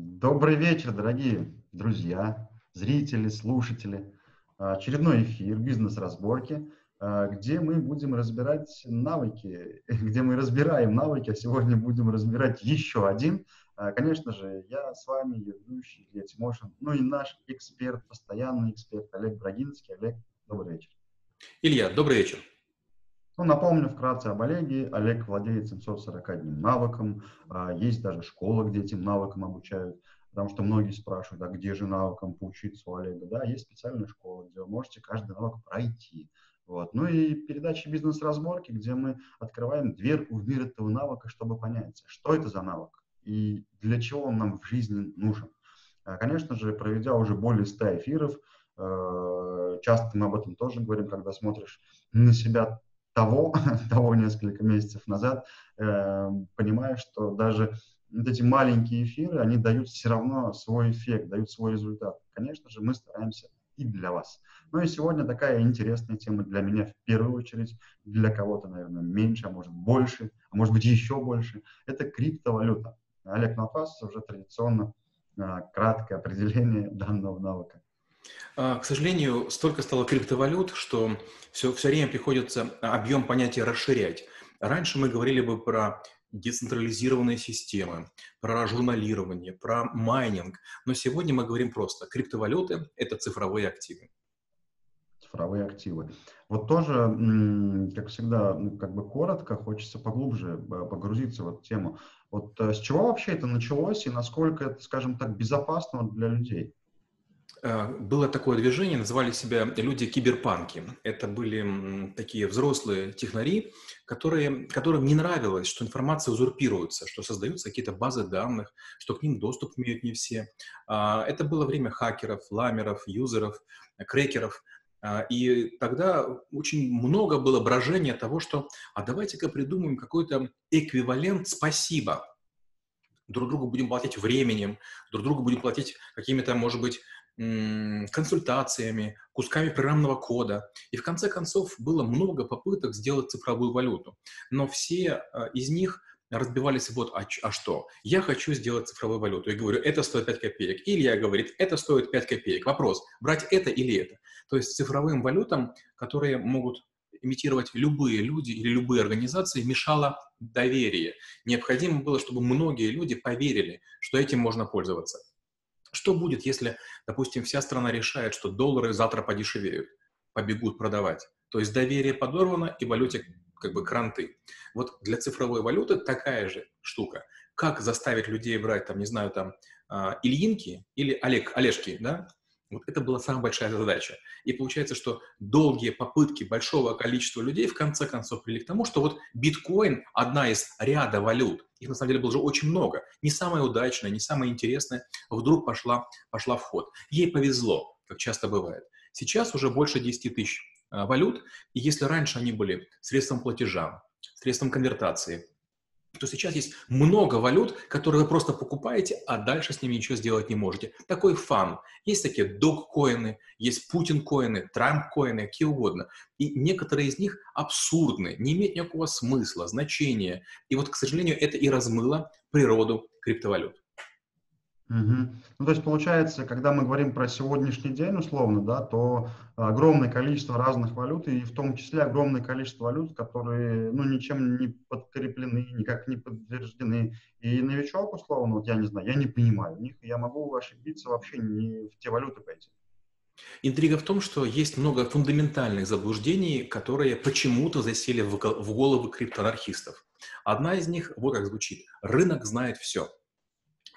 Добрый вечер, дорогие друзья, зрители, слушатели. Очередной эфир «Бизнес-разборки», где мы будем разбирать навыки, где мы разбираем навыки, а сегодня будем разбирать еще один. Конечно же, я с вами, ведущий Илья Тимошин, ну и наш эксперт, постоянный эксперт Олег Брагинский. Олег, добрый вечер. Илья, добрый вечер. Ну, напомню вкратце об Олеге. Олег владеет 741 навыком. А, есть даже школа, где этим навыкам обучают. Потому что многие спрашивают, а где же навыкам поучиться у Олега? Да, есть специальная школа, где вы можете каждый навык пройти. Вот. Ну и передача «Бизнес-разборки», где мы открываем дверь в мир этого навыка, чтобы понять, что это за навык и для чего он нам в жизни нужен. А, конечно же, проведя уже более 100 эфиров, э, часто мы об этом тоже говорим, когда смотришь на себя того, того несколько месяцев назад, э, понимая, что даже вот эти маленькие эфиры, они дают все равно свой эффект, дают свой результат. Конечно же, мы стараемся и для вас. Ну и сегодня такая интересная тема для меня в первую очередь, для кого-то, наверное, меньше, а может больше, а может быть еще больше. Это криптовалюта. Олег Нафас уже традиционно э, краткое определение данного навыка. А, к сожалению, столько стало криптовалют, что все, все время приходится объем понятия расширять. Раньше мы говорили бы про децентрализированные системы, про журналирование, про майнинг, но сегодня мы говорим просто, криптовалюты – это цифровые активы. Цифровые активы. Вот тоже, как всегда, ну, как бы коротко, хочется поглубже э, погрузиться в эту тему. Вот э, с чего вообще это началось и насколько это, скажем так, безопасно для людей? Э, было такое движение, называли себя люди киберпанки. Это были такие взрослые технари, которые, которым не нравилось, что информация узурпируется, что создаются какие-то базы данных, что к ним доступ имеют не все. А, это было время хакеров, ламеров, юзеров, крекеров. А, и тогда очень много было брожения того, что «а давайте-ка придумаем какой-то эквивалент «спасибо». Друг другу будем платить временем, друг другу будем платить какими-то, может быть, консультациями, кусками программного кода. И в конце концов было много попыток сделать цифровую валюту. Но все а, из них разбивались вот, а, а что? Я хочу сделать цифровую валюту. Я говорю, это стоит 5 копеек. Или я говорит, это стоит 5 копеек. Вопрос, брать это или это? То есть цифровым валютам, которые могут имитировать любые люди или любые организации, мешало доверие. Необходимо было, чтобы многие люди поверили, что этим можно пользоваться. Что будет, если, допустим, вся страна решает, что доллары завтра подешевеют, побегут продавать? То есть доверие подорвано и валюте как бы кранты. Вот для цифровой валюты такая же штука. Как заставить людей брать, там, не знаю, там, а, Ильинки или Олег, Олежки, да, вот это была самая большая задача. И получается, что долгие попытки большого количества людей в конце концов привели к тому, что вот биткоин – одна из ряда валют, их на самом деле было уже очень много, не самая удачная, не самая интересная, вдруг пошла, пошла в ход. Ей повезло, как часто бывает. Сейчас уже больше 10 тысяч а, валют, и если раньше они были средством платежа, средством конвертации, то сейчас есть много валют, которые вы просто покупаете, а дальше с ними ничего сделать не можете. Такой фан. Есть такие док-коины, есть Путин-коины, Трамп-коины, какие угодно. И некоторые из них абсурдны, не имеют никакого смысла, значения. И вот, к сожалению, это и размыло природу криптовалют. Угу. Ну, то есть, получается, когда мы говорим про сегодняшний день, условно, да, то огромное количество разных валют, и в том числе огромное количество валют, которые, ну, ничем не подкреплены, никак не подтверждены. И новичок, условно, вот я не знаю, я не понимаю них, я могу ошибиться вообще не в те валюты пойти. Интрига в том, что есть много фундаментальных заблуждений, которые почему-то засели в головы криптоанархистов. Одна из них, вот как звучит, рынок знает все.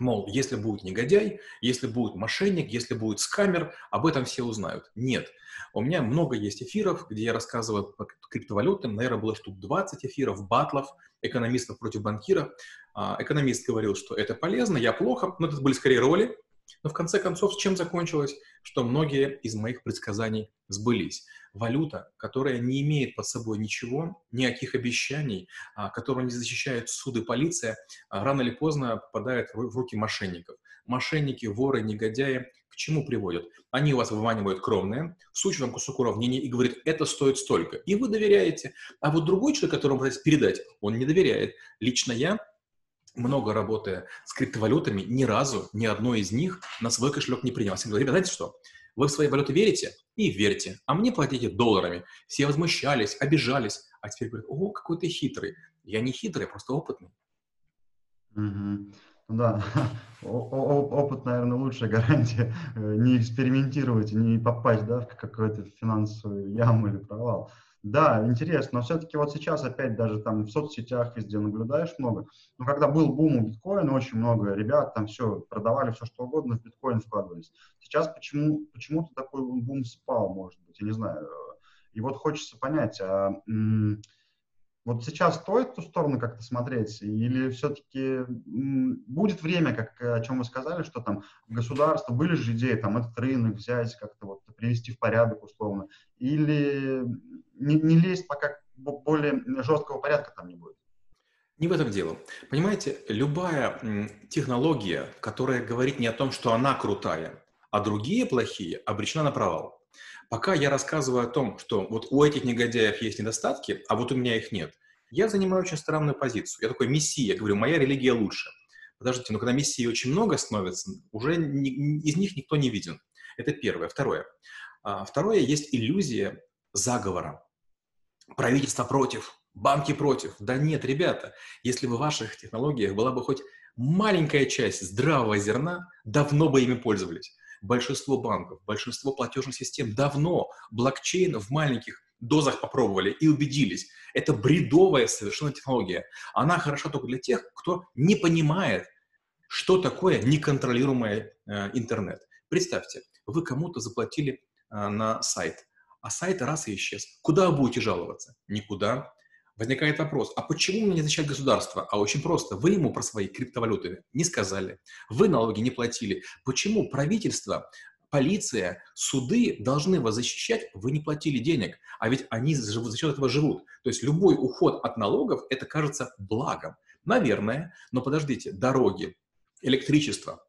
Мол, если будет негодяй, если будет мошенник, если будет скамер, об этом все узнают. Нет. У меня много есть эфиров, где я рассказываю по криптовалютам. Наверное, было штук 20 эфиров, батлов, экономистов против банкира. А, экономист говорил, что это полезно, я плохо. Но это были скорее роли. Но в конце концов, с чем закончилось? Что многие из моих предсказаний сбылись валюта, которая не имеет под собой ничего, никаких обещаний, а, которую не защищает суд и полиция, а, рано или поздно попадает в руки мошенников. Мошенники, воры, негодяи к чему приводят? Они у вас выманивают кровное, сучат вам кусок уравнения и говорят, это стоит столько. И вы доверяете. А вот другой человек, которому пытаетесь передать, он не доверяет. Лично я много работая с криптовалютами, ни разу ни одной из них на свой кошелек не принял. Я говорю, ребята, знаете что? Вы в свои валюты верите? И верьте. А мне платите долларами. Все возмущались, обижались. А теперь говорят, о, какой ты хитрый. Я не хитрый, я просто опытный. Угу. Да, опыт, наверное, лучшая гарантия э, не экспериментировать, не попасть да, в какую-то финансовую яму или провал. Да, интересно, но все-таки вот сейчас опять даже там в соцсетях везде наблюдаешь много. Но когда был бум у биткоина, очень много ребят там все продавали, все что угодно, в биткоин вкладывались. Сейчас почему, почему-то такой бум спал, может быть, я не знаю. И вот хочется понять, а, вот сейчас стоит ту сторону как-то смотреть, или все-таки будет время, как о чем вы сказали, что там государство, были же идеи, там этот рынок взять, как-то вот привести в порядок условно, или не, не лезть, пока более жесткого порядка там не будет? Не в этом дело. Понимаете, любая технология, которая говорит не о том, что она крутая, а другие плохие, обречена на провал. Пока я рассказываю о том, что вот у этих негодяев есть недостатки, а вот у меня их нет, я занимаю очень странную позицию. Я такой мессия, говорю, моя религия лучше. Подождите, но когда мессии очень много становится, уже ни, из них никто не виден. Это первое. Второе. А, второе, есть иллюзия заговора. Правительство против, банки против. Да нет, ребята, если бы в ваших технологиях была бы хоть маленькая часть здравого зерна, давно бы ими пользовались. Большинство банков, большинство платежных систем давно блокчейн в маленьких дозах попробовали и убедились. Это бредовая совершенно технология. Она хороша только для тех, кто не понимает, что такое неконтролируемый э, интернет. Представьте, вы кому-то заплатили э, на сайт, а сайт раз и исчез. Куда вы будете жаловаться? Никуда. Возникает вопрос, а почему мне не защищать государство? А очень просто. Вы ему про свои криптовалюты не сказали. Вы налоги не платили. Почему правительство, полиция, суды должны вас защищать? Вы не платили денег. А ведь они за счет этого живут. То есть любой уход от налогов, это кажется благом. Наверное, но подождите, дороги, электричество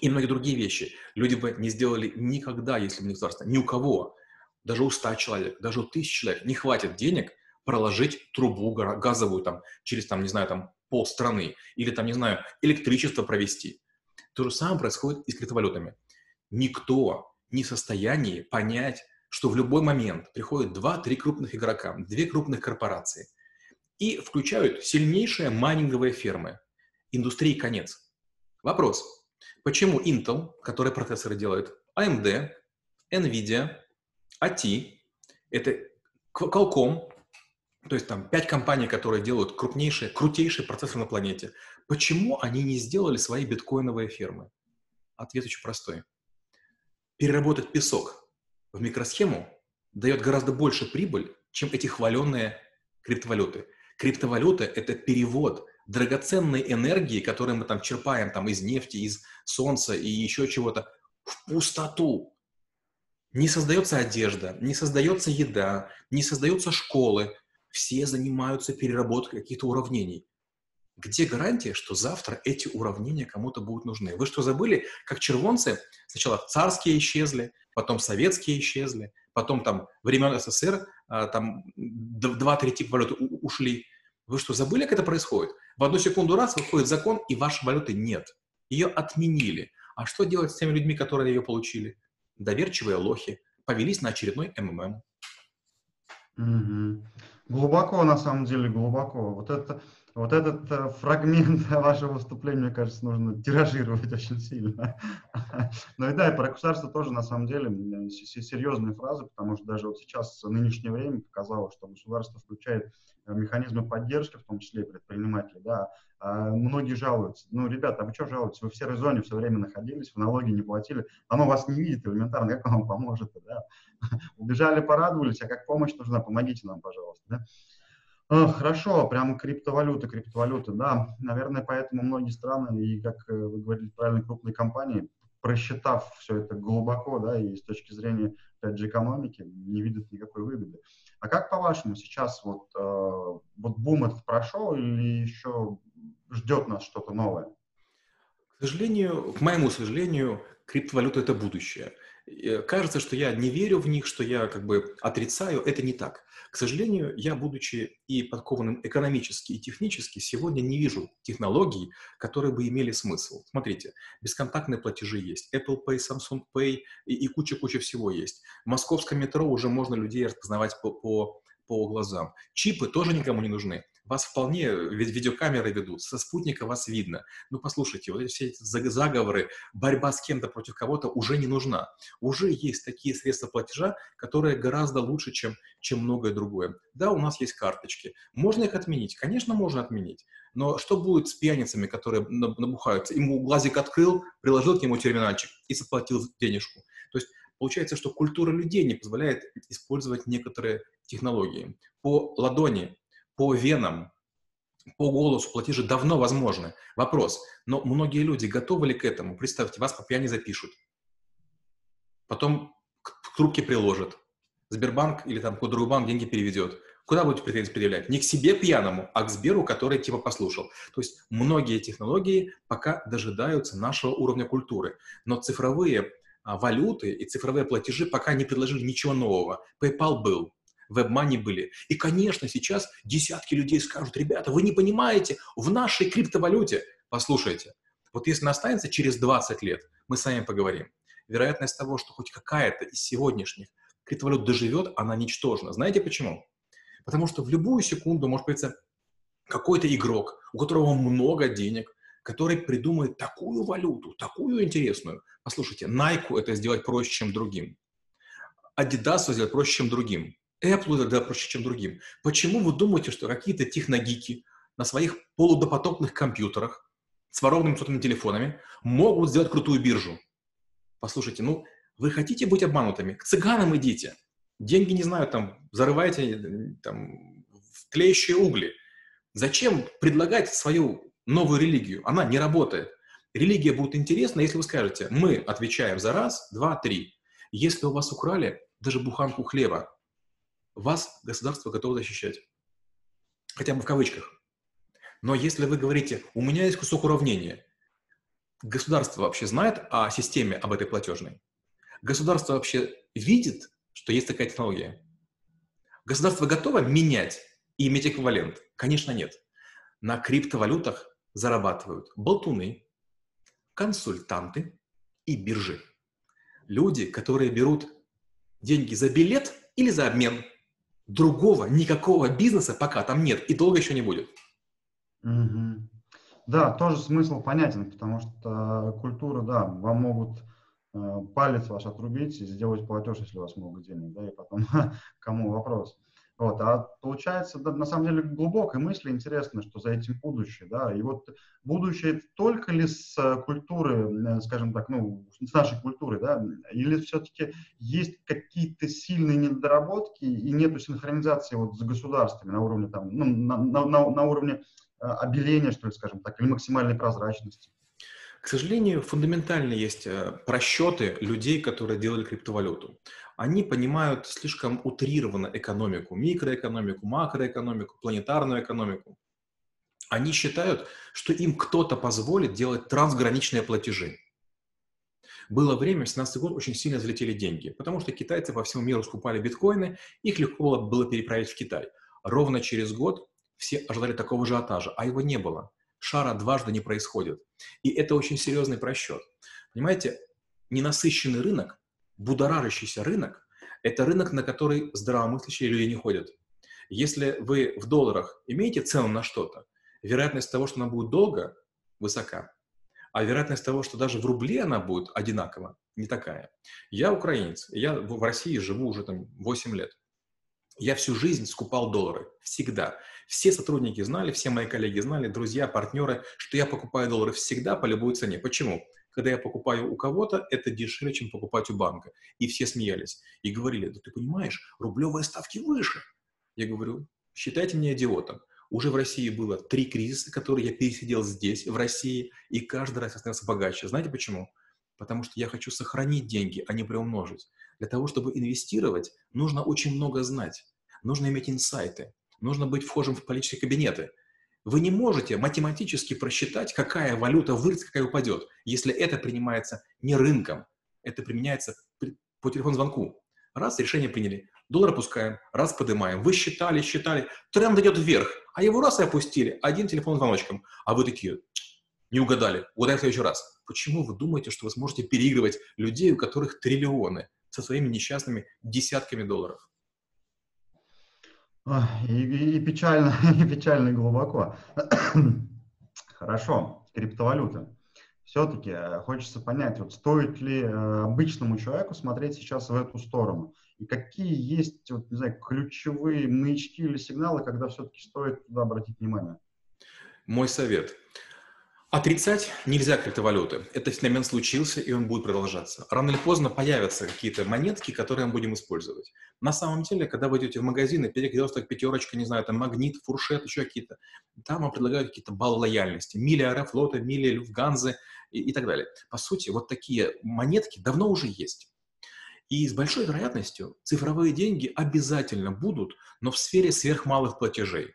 и многие другие вещи люди бы не сделали никогда, если бы не государство. Ни у кого. Даже у ста человек, даже у тысяч человек не хватит денег – проложить трубу газовую там через, там, не знаю, там полстраны, или там, не знаю, электричество провести. То же самое происходит и с криптовалютами. Никто не в состоянии понять, что в любой момент приходят два-три крупных игрока, две крупных корпорации и включают сильнейшие майнинговые фермы. Индустрии конец. Вопрос. Почему Intel, который процессоры делает, AMD, NVIDIA, AT, это Qualcomm, то есть там пять компаний, которые делают крупнейшие, крутейшие процессоры на планете. Почему они не сделали свои биткоиновые фермы? Ответ очень простой. Переработать песок в микросхему дает гораздо больше прибыль, чем эти хваленные криптовалюты. Криптовалюта – это перевод драгоценной энергии, которую мы там черпаем там, из нефти, из солнца и еще чего-то, в пустоту. Не создается одежда, не создается еда, не создаются школы, все занимаются переработкой каких-то уравнений. Где гарантия, что завтра эти уравнения кому-то будут нужны? Вы что, забыли, как червонцы сначала царские исчезли, потом советские исчезли, потом там времен СССР а, там два-три типа валют ушли. Вы что, забыли, как это происходит? В одну секунду раз выходит закон, и вашей валюты нет. Ее отменили. А что делать с теми людьми, которые ее получили? Доверчивые лохи повелись на очередной МММ. Угу. Глубоко, на самом деле, глубоко. Вот, это, вот этот э, фрагмент вашего выступления, мне кажется, нужно тиражировать очень сильно. Но и да, и про государство тоже, на самом деле, серьезные фразы, потому что даже вот сейчас нынешнее время показало, что государство включает э, механизмы поддержки, в том числе и предпринимателей, да, а многие жалуются. Ну, ребята, а вы что жалуетесь? Вы в серой зоне все время находились, в налоги не платили, оно вас не видит элементарно, как вам поможет, да? Убежали, порадовались, а как помощь нужна, помогите нам, пожалуйста, да? Хорошо, прям криптовалюты, криптовалюты, да, наверное, поэтому многие страны и, как э, вы говорили правильно, крупные компании, просчитав все это глубоко, да, и с точки зрения, опять же, экономики, не видят никакой выгоды. А как по-вашему сейчас вот, э, вот бум этот прошел или еще ждет нас что-то новое? К сожалению, к моему сожалению, криптовалюта – это будущее. Э, кажется, что я не верю в них, что я как бы отрицаю. Это не так. К сожалению, я, будучи и подкованным экономически и технически, сегодня не вижу технологий, которые бы имели смысл. Смотрите, бесконтактные платежи есть, Apple Pay, Samsung Pay и куча-куча всего есть. В московском метро уже можно людей распознавать по, по, по глазам. Чипы тоже никому не нужны вас вполне видеокамеры ведут, со спутника вас видно. Ну, послушайте, вот эти все эти заговоры, борьба с кем-то против кого-то уже не нужна. Уже есть такие средства платежа, которые гораздо лучше, чем, чем многое другое. Да, у нас есть карточки. Можно их отменить? Конечно, можно отменить. Но что будет с пьяницами, которые набухаются? Ему глазик открыл, приложил к нему терминальчик и заплатил денежку. То есть получается, что культура людей не позволяет использовать некоторые технологии. По ладони по венам, по голосу платежи давно возможны. Вопрос, но многие люди готовы ли к этому? Представьте, вас по пьяни запишут. Потом к трубке приложат. Сбербанк или там какой другой банк деньги переведет. Куда будете претензии предъявлять? Не к себе пьяному, а к Сберу, который типа послушал. То есть многие технологии пока дожидаются нашего уровня культуры. Но цифровые а, валюты и цифровые платежи пока не предложили ничего нового. PayPal был, веб-мани были. И, конечно, сейчас десятки людей скажут, ребята, вы не понимаете, в нашей криптовалюте, послушайте, вот если останется через 20 лет, мы с вами поговорим, вероятность того, что хоть какая-то из сегодняшних криптовалют доживет, она ничтожна. Знаете почему? Потому что в любую секунду может появиться какой-то игрок, у которого много денег, который придумает такую валюту, такую интересную. Послушайте, Nike это сделать проще, чем другим. Adidas сделать проще, чем другим. Apple тогда проще, чем другим. Почему вы думаете, что какие-то техногики на своих полудопотопных компьютерах с ворованными сотовыми телефонами могут сделать крутую биржу? Послушайте, ну, вы хотите быть обманутыми? К цыганам идите. Деньги, не знаю, там, зарывайте там, в тлеющие угли. Зачем предлагать свою новую религию? Она не работает. Религия будет интересна, если вы скажете, мы отвечаем за раз, два, три. Если у вас украли даже буханку хлеба, вас государство готово защищать. Хотя бы в кавычках. Но если вы говорите, у меня есть кусок уравнения, государство вообще знает о системе, об этой платежной? Государство вообще видит, что есть такая технология? Государство готово менять и иметь эквивалент? Конечно, нет. На криптовалютах зарабатывают болтуны, консультанты и биржи. Люди, которые берут деньги за билет или за обмен – другого никакого бизнеса пока там нет и долго еще не будет. Угу. Да, тоже смысл понятен, потому что культура, да, вам могут э, палец ваш отрубить и сделать платеж, если у вас много денег, да, и потом кому вопрос. Вот, а получается, да, на самом деле, глубокой мысли интересно, что за этим будущее, да, и вот будущее только ли с э, культуры, э, скажем так, ну, с нашей культуры, да, или все-таки есть какие-то сильные недоработки и нету синхронизации вот с государствами на уровне там, ну, на, на, на уровне э, обеления, что ли, скажем так, или максимальной прозрачности? К сожалению, фундаментально есть просчеты людей, которые делали криптовалюту они понимают слишком утрированно экономику, микроэкономику, макроэкономику, планетарную экономику. Они считают, что им кто-то позволит делать трансграничные платежи. Было время, в 17 год, очень сильно взлетели деньги, потому что китайцы по всему миру скупали биткоины, их легко было переправить в Китай. Ровно через год все ожидали такого же ажиотажа, а его не было. Шара дважды не происходит. И это очень серьезный просчет. Понимаете, ненасыщенный рынок будоражащийся рынок – это рынок, на который здравомыслящие люди не ходят. Если вы в долларах имеете цену на что-то, вероятность того, что она будет долго, высока. А вероятность того, что даже в рубле она будет одинакова, не такая. Я украинец, я в России живу уже там 8 лет. Я всю жизнь скупал доллары. Всегда. Все сотрудники знали, все мои коллеги знали, друзья, партнеры, что я покупаю доллары всегда по любой цене. Почему? Когда я покупаю у кого-то, это дешевле, чем покупать у банка. И все смеялись. И говорили, да ты понимаешь, рублевые ставки выше. Я говорю, считайте меня идиотом. Уже в России было три кризиса, которые я пересидел здесь, в России, и каждый раз становился богаче. Знаете почему? Потому что я хочу сохранить деньги, а не приумножить. Для того, чтобы инвестировать, нужно очень много знать. Нужно иметь инсайты. Нужно быть вхожим в политические кабинеты. Вы не можете математически просчитать, какая валюта вырастет, какая упадет, если это принимается не рынком, это применяется по телефону звонку. Раз, решение приняли. Доллар опускаем, раз поднимаем. Вы считали, считали, тренд идет вверх, а его раз и опустили, один телефон звоночком. А вы такие, не угадали, угадаем в следующий раз. Почему вы думаете, что вы сможете переигрывать людей, у которых триллионы, со своими несчастными десятками долларов? И, и, и печально, и печально глубоко. Хорошо, криптовалюта все-таки э, хочется понять, вот стоит ли э, обычному человеку смотреть сейчас в эту сторону? И какие есть, вот, не знаю, ключевые маячки или сигналы, когда все-таки стоит туда обратить внимание? Мой совет. Отрицать нельзя криптовалюты. Этот феномен случился, и он будет продолжаться. Рано или поздно появятся какие-то монетки, которые мы будем использовать. На самом деле, когда вы идете в магазины, перекресток, пятерочка, не знаю, там магнит, фуршет, еще какие-то, там вам предлагают какие-то баллы лояльности. Мили Аэрофлота, мили Люфтганзы и, и так далее. По сути, вот такие монетки давно уже есть. И с большой вероятностью цифровые деньги обязательно будут, но в сфере сверхмалых платежей.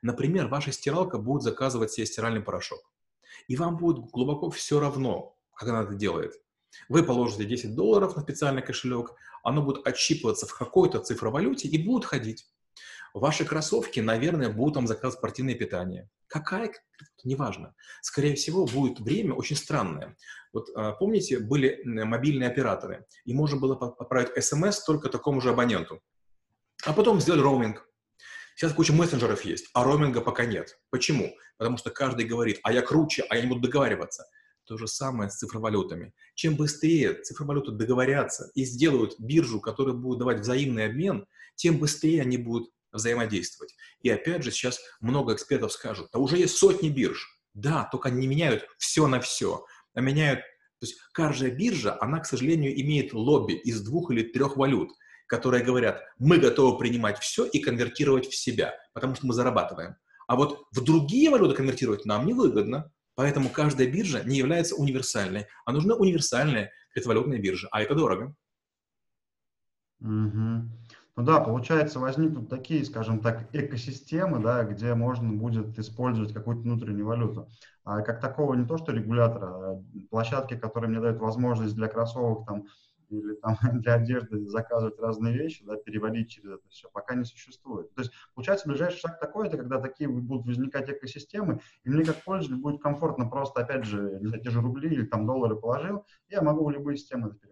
Например, ваша стиралка будет заказывать себе стиральный порошок и вам будет глубоко все равно, как она это делает. Вы положите 10 долларов на специальный кошелек, оно будет отщипываться в какой-то цифровалюте и будет ходить. Ваши кроссовки, наверное, будут там заказывать спортивное питание. Какая, неважно. Скорее всего, будет время очень странное. Вот а, помните, были мобильные операторы, и можно было отправить смс только такому же абоненту. А потом сделали роуминг. Сейчас куча мессенджеров есть, а роуминга пока нет. Почему? Потому что каждый говорит, а я круче, а я не буду договариваться. То же самое с цифровалютами. Чем быстрее цифровалюты договорятся и сделают биржу, которая будет давать взаимный обмен, тем быстрее они будут взаимодействовать. И опять же, сейчас много экспертов скажут, да уже есть сотни бирж. Да, только они не меняют все на все, а меняют... То есть каждая биржа, она, к сожалению, имеет лобби из двух или трех валют которые говорят, мы готовы принимать все и конвертировать в себя, потому что мы зарабатываем. А вот в другие валюты конвертировать нам невыгодно. Поэтому каждая биржа не является универсальной, а нужна универсальная криптовалютная биржа, а это дорого. Угу. Ну да, получается, возникнут такие, скажем так, экосистемы, да, где можно будет использовать какую-то внутреннюю валюту. А как такого не то, что регулятора, а площадки, которые мне дают возможность для кроссовок там или там для одежды заказывать разные вещи, да, переводить через это все, пока не существует. То есть, получается, ближайший шаг такой, это когда такие будут возникать экосистемы, и мне как пользователю будет комфортно просто, опять же, не знаю, те же рубли или там доллары положил, я могу в любые системы это переводить.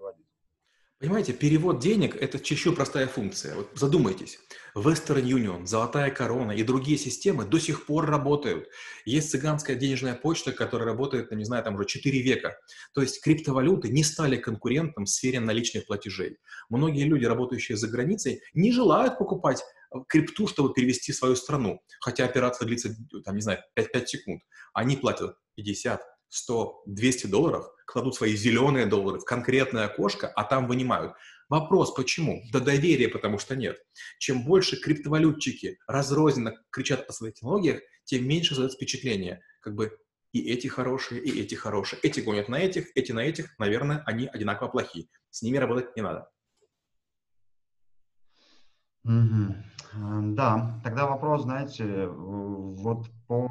Понимаете, перевод денег – это чересчур простая функция. Вот задумайтесь. Western Union, Золотая Корона и другие системы до сих пор работают. Есть цыганская денежная почта, которая работает, не знаю, там уже 4 века. То есть криптовалюты не стали конкурентом в сфере наличных платежей. Многие люди, работающие за границей, не желают покупать крипту, чтобы перевести в свою страну. Хотя операция длится, там, не знаю, 5, 5 секунд. Они платят 50, 100, 200 долларов, кладут свои зеленые доллары в конкретное окошко, а там вынимают. Вопрос, почему? Да доверия, потому что нет. Чем больше криптовалютчики разрозненно кричат о своих технологиях, тем меньше создается впечатление, как бы и эти хорошие, и эти хорошие. Эти гонят на этих, эти на этих, наверное, они одинаково плохие. С ними работать не надо. Mm-hmm. Да, тогда вопрос, знаете, вот по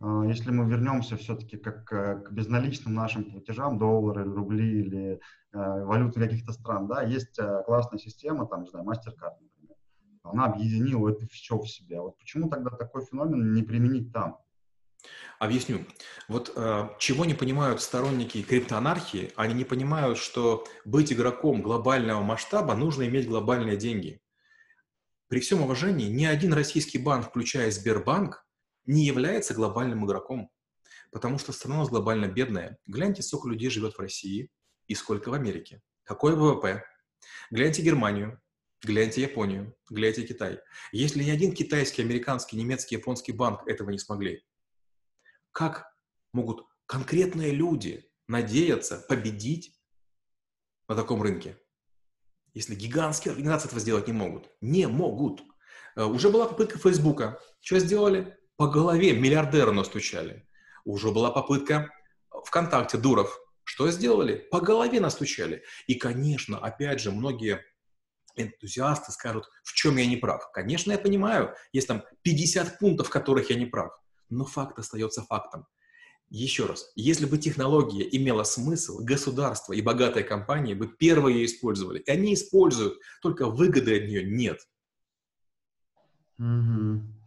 если мы вернемся все-таки как к безналичным нашим платежам, доллары, рубли или э, валюты каких-то стран, да, есть э, классная система, там, не знаю, MasterCard, например. Она объединила это все в себе. А вот почему тогда такой феномен не применить там? Объясню. Вот э, чего не понимают сторонники криптоанархии, они не понимают, что быть игроком глобального масштаба нужно иметь глобальные деньги. При всем уважении, ни один российский банк, включая Сбербанк, не является глобальным игроком, потому что страна у нас глобально бедная. Гляньте, сколько людей живет в России и сколько в Америке. Какой ВВП? Гляньте Германию, гляньте Японию, гляньте Китай. Если ни один китайский, американский, немецкий, японский банк этого не смогли, как могут конкретные люди надеяться победить на таком рынке? Если гигантские организации этого сделать не могут. Не могут. Э, уже была попытка Фейсбука. Что сделали? По голове миллиардеру настучали. Уже была попытка ВКонтакте, Дуров. Что сделали? По голове настучали. И, конечно, опять же, многие энтузиасты скажут, в чем я не прав. Конечно, я понимаю, есть там 50 пунктов, в которых я не прав. но факт остается фактом. Еще раз, если бы технология имела смысл, государство и богатые компании бы первые ее использовали. И они используют, только выгоды от нее нет. Угу.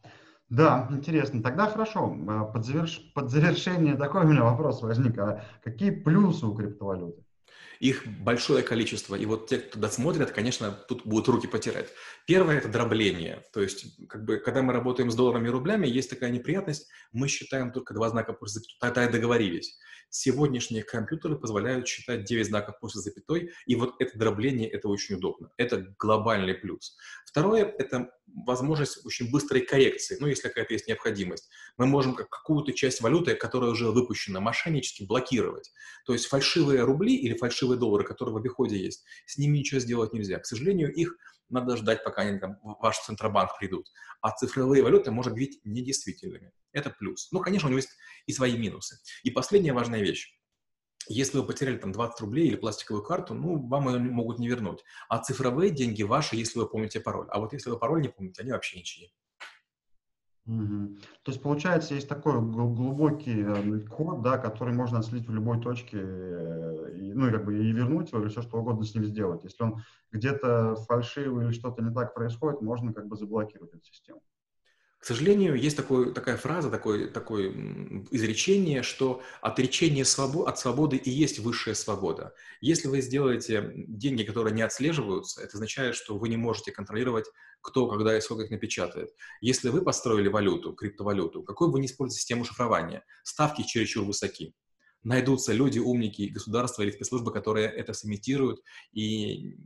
Да, интересно. Тогда хорошо. А под, заверш... под завершение такой у меня вопрос возник. А какие плюсы у криптовалюты? Их большое количество. И вот те, кто досмотрят, конечно, тут будут руки потирать. Первое – это дробление. То есть, как бы, когда мы работаем с долларами и рублями, есть такая неприятность, мы считаем только два знака после запятой. Тогда и договорились. Сегодняшние компьютеры позволяют считать 9 знаков после запятой, и вот это дробление – это очень удобно. Это глобальный плюс. Второе – это возможность очень быстрой коррекции, ну, если какая-то есть необходимость. Мы можем как какую-то часть валюты, которая уже выпущена, мошеннически блокировать. То есть фальшивые рубли или фальшивые доллары, которые в обиходе есть, с ними ничего сделать нельзя. К сожалению, их надо ждать, пока они там в ваш Центробанк придут. А цифровые валюты можно объявить недействительными. Это плюс. Ну, конечно, у него есть и свои минусы. И последняя важная вещь. Если вы потеряли там 20 рублей или пластиковую карту, ну, вам ее могут не вернуть. А цифровые деньги ваши, если вы помните пароль. А вот если вы пароль не помните, они вообще ничьи. Угу. То есть, получается, есть такой глубокий э, код, да, который можно отследить в любой точке, э, и, ну, и как бы и вернуть его, или все что угодно с ним сделать. Если он где-то фальшивый или что-то не так происходит, можно как бы заблокировать эту систему. К сожалению, есть такой, такая фраза, такое, такое изречение, что отречение свобо- от свободы и есть высшая свобода. Если вы сделаете деньги, которые не отслеживаются, это означает, что вы не можете контролировать, кто, когда и сколько их напечатает. Если вы построили валюту, криптовалюту, какой бы вы ни использовали систему шифрования, ставки чересчур высоки. Найдутся люди, умники, государства или спецслужбы, которые это сымитируют, и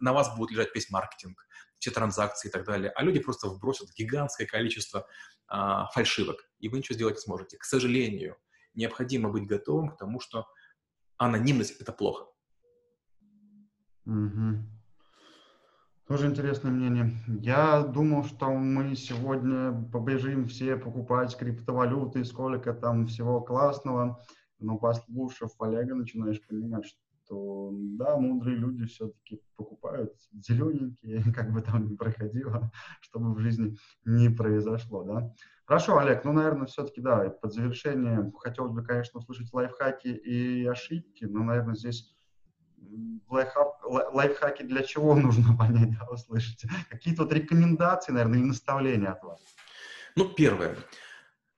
на вас будет лежать весь маркетинг все транзакции и так далее, а люди просто вбросят гигантское количество а, фальшивок, и вы ничего сделать не сможете. К сожалению, необходимо быть готовым к тому, что анонимность — это плохо. Угу. Тоже интересное мнение. Я думал, что мы сегодня побежим все покупать криптовалюты, сколько там всего классного, но послушав Олега, начинаешь понимать, что то да, мудрые люди все-таки покупают зелененькие, как бы там ни проходило, чтобы в жизни не произошло, да. Хорошо, Олег, ну, наверное, все-таки, да, под завершение хотелось бы, конечно, услышать лайфхаки и ошибки, но, наверное, здесь лайфхак, лайфхаки для чего нужно понять, да, услышать? Какие-то вот рекомендации, наверное, или наставления от вас? Ну, первое.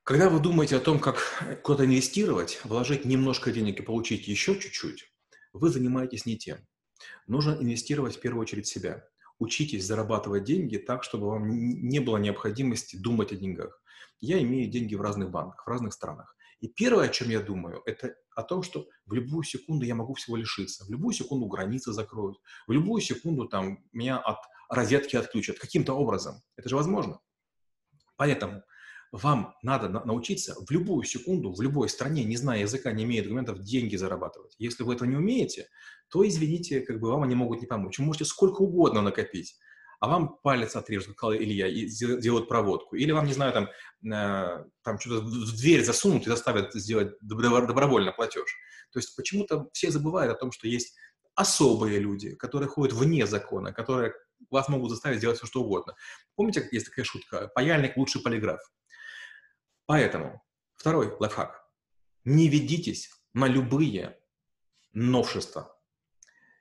Когда вы думаете о том, как куда-то инвестировать, вложить немножко денег и получить еще чуть-чуть, вы занимаетесь не тем. Нужно инвестировать в первую очередь в себя. Учитесь зарабатывать деньги так, чтобы вам не было необходимости думать о деньгах. Я имею деньги в разных банках, в разных странах. И первое, о чем я думаю, это о том, что в любую секунду я могу всего лишиться, в любую секунду границы закроют, в любую секунду там меня от розетки отключат каким-то образом. Это же возможно. Поэтому вам надо научиться в любую секунду, в любой стране, не зная языка, не имея документов, деньги зарабатывать. Если вы этого не умеете, то, извините, как бы вам они могут не помочь. Вы можете сколько угодно накопить, а вам палец отрежут, как сказал Илья, и делают проводку. Или вам, не знаю, там, э, там что-то в дверь засунут и заставят сделать добровольно платеж. То есть почему-то все забывают о том, что есть особые люди, которые ходят вне закона, которые вас могут заставить сделать все, что угодно. Помните, есть такая шутка? Паяльник – лучший полиграф. Поэтому второй лайфхак. Не ведитесь на любые новшества.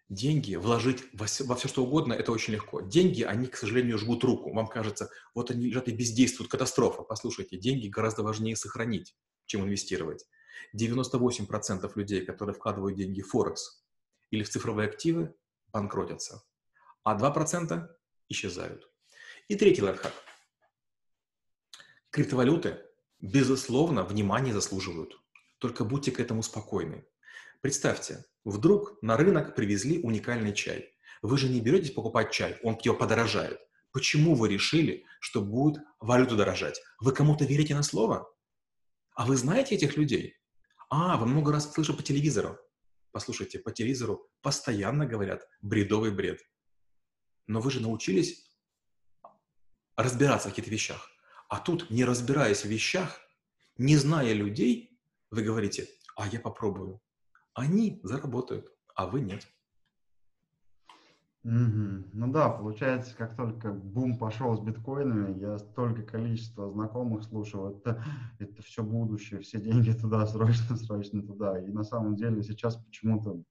Деньги вложить во все, во все что угодно – это очень легко. Деньги, они, к сожалению, жгут руку. Вам кажется, вот они лежат и бездействуют, катастрофа. Послушайте, деньги гораздо важнее сохранить, чем инвестировать. 98% людей, которые вкладывают деньги в Форекс или в цифровые активы, банкротятся, а 2% исчезают. И третий лайфхак. Криптовалюты безусловно, внимание заслуживают. Только будьте к этому спокойны. Представьте, вдруг на рынок привезли уникальный чай. Вы же не беретесь покупать чай, он его подорожает. Почему вы решили, что будет валюта дорожать? Вы кому-то верите на слово? А вы знаете этих людей? А, вы много раз слышали по телевизору. Послушайте, по телевизору постоянно говорят бредовый бред. Но вы же научились разбираться в каких-то вещах. А тут, не разбираясь в вещах, не зная людей, вы говорите, а я попробую. Они заработают, а вы нет. Мгм. Ну да, получается, как только бум пошел с биткоинами, я столько количества знакомых слушал, это, это все будущее, все деньги туда, срочно, срочно туда. И на самом деле сейчас почему-то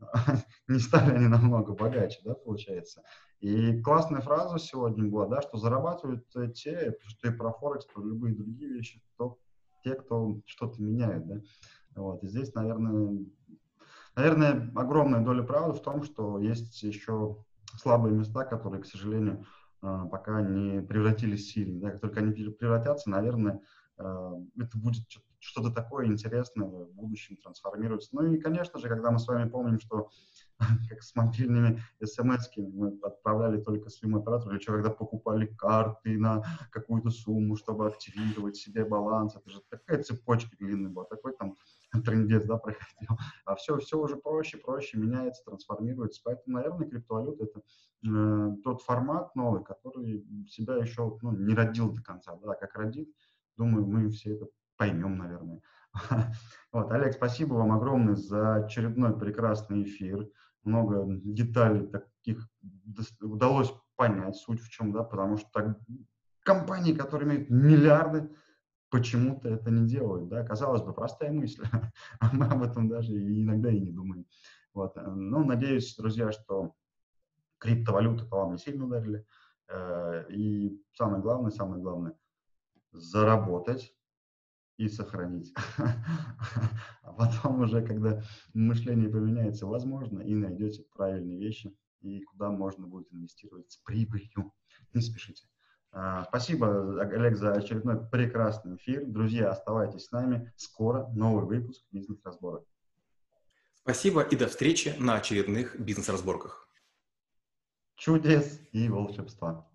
не стали они намного богаче, да, получается. И классная фраза сегодня была, да, что зарабатывают э, те, что и про Форекс, про любые другие вещи, то те, кто что-то меняет, да. Вот, и здесь, наверное, наверное, огромная доля правды в том, что есть еще слабые места, которые, к сожалению, а, пока не превратились в сильные. Да, как только они превратятся, наверное, а, это будет что-то такое интересное в будущем трансформируется. Ну и, конечно же, когда мы с вами помним, что как с мобильными смс мы отправляли только своему оператору, или что, когда покупали карты на какую-то сумму, чтобы активировать себе баланс, это же такая цепочка длинная была, такой там трендец, да, проходил. А все, все уже проще, проще меняется, трансформируется. Поэтому, наверное, криптовалюта это э, тот формат новый, который себя еще ну, не родил до конца. Да, как родит, думаю, мы все это поймем, наверное. Вот, Олег, спасибо вам огромное за очередной прекрасный эфир. Много деталей таких удалось понять, суть в чем, да, потому что так, компании, которые имеют миллиарды, почему-то это не делают, да, казалось бы, простая мысль, а мы об этом даже иногда и не думаем. Вот. Э, ну, надеюсь, друзья, что криптовалюты по вам не сильно ударили, э, и самое главное, самое главное, заработать и сохранить. А потом уже, когда мышление поменяется, возможно, и найдете правильные вещи, и куда можно будет инвестировать с прибылью. Не спешите. А, спасибо, Олег, за очередной прекрасный эфир. Друзья, оставайтесь с нами. Скоро новый выпуск бизнес-разборок. Спасибо и до встречи на очередных бизнес-разборках. Чудес и волшебства.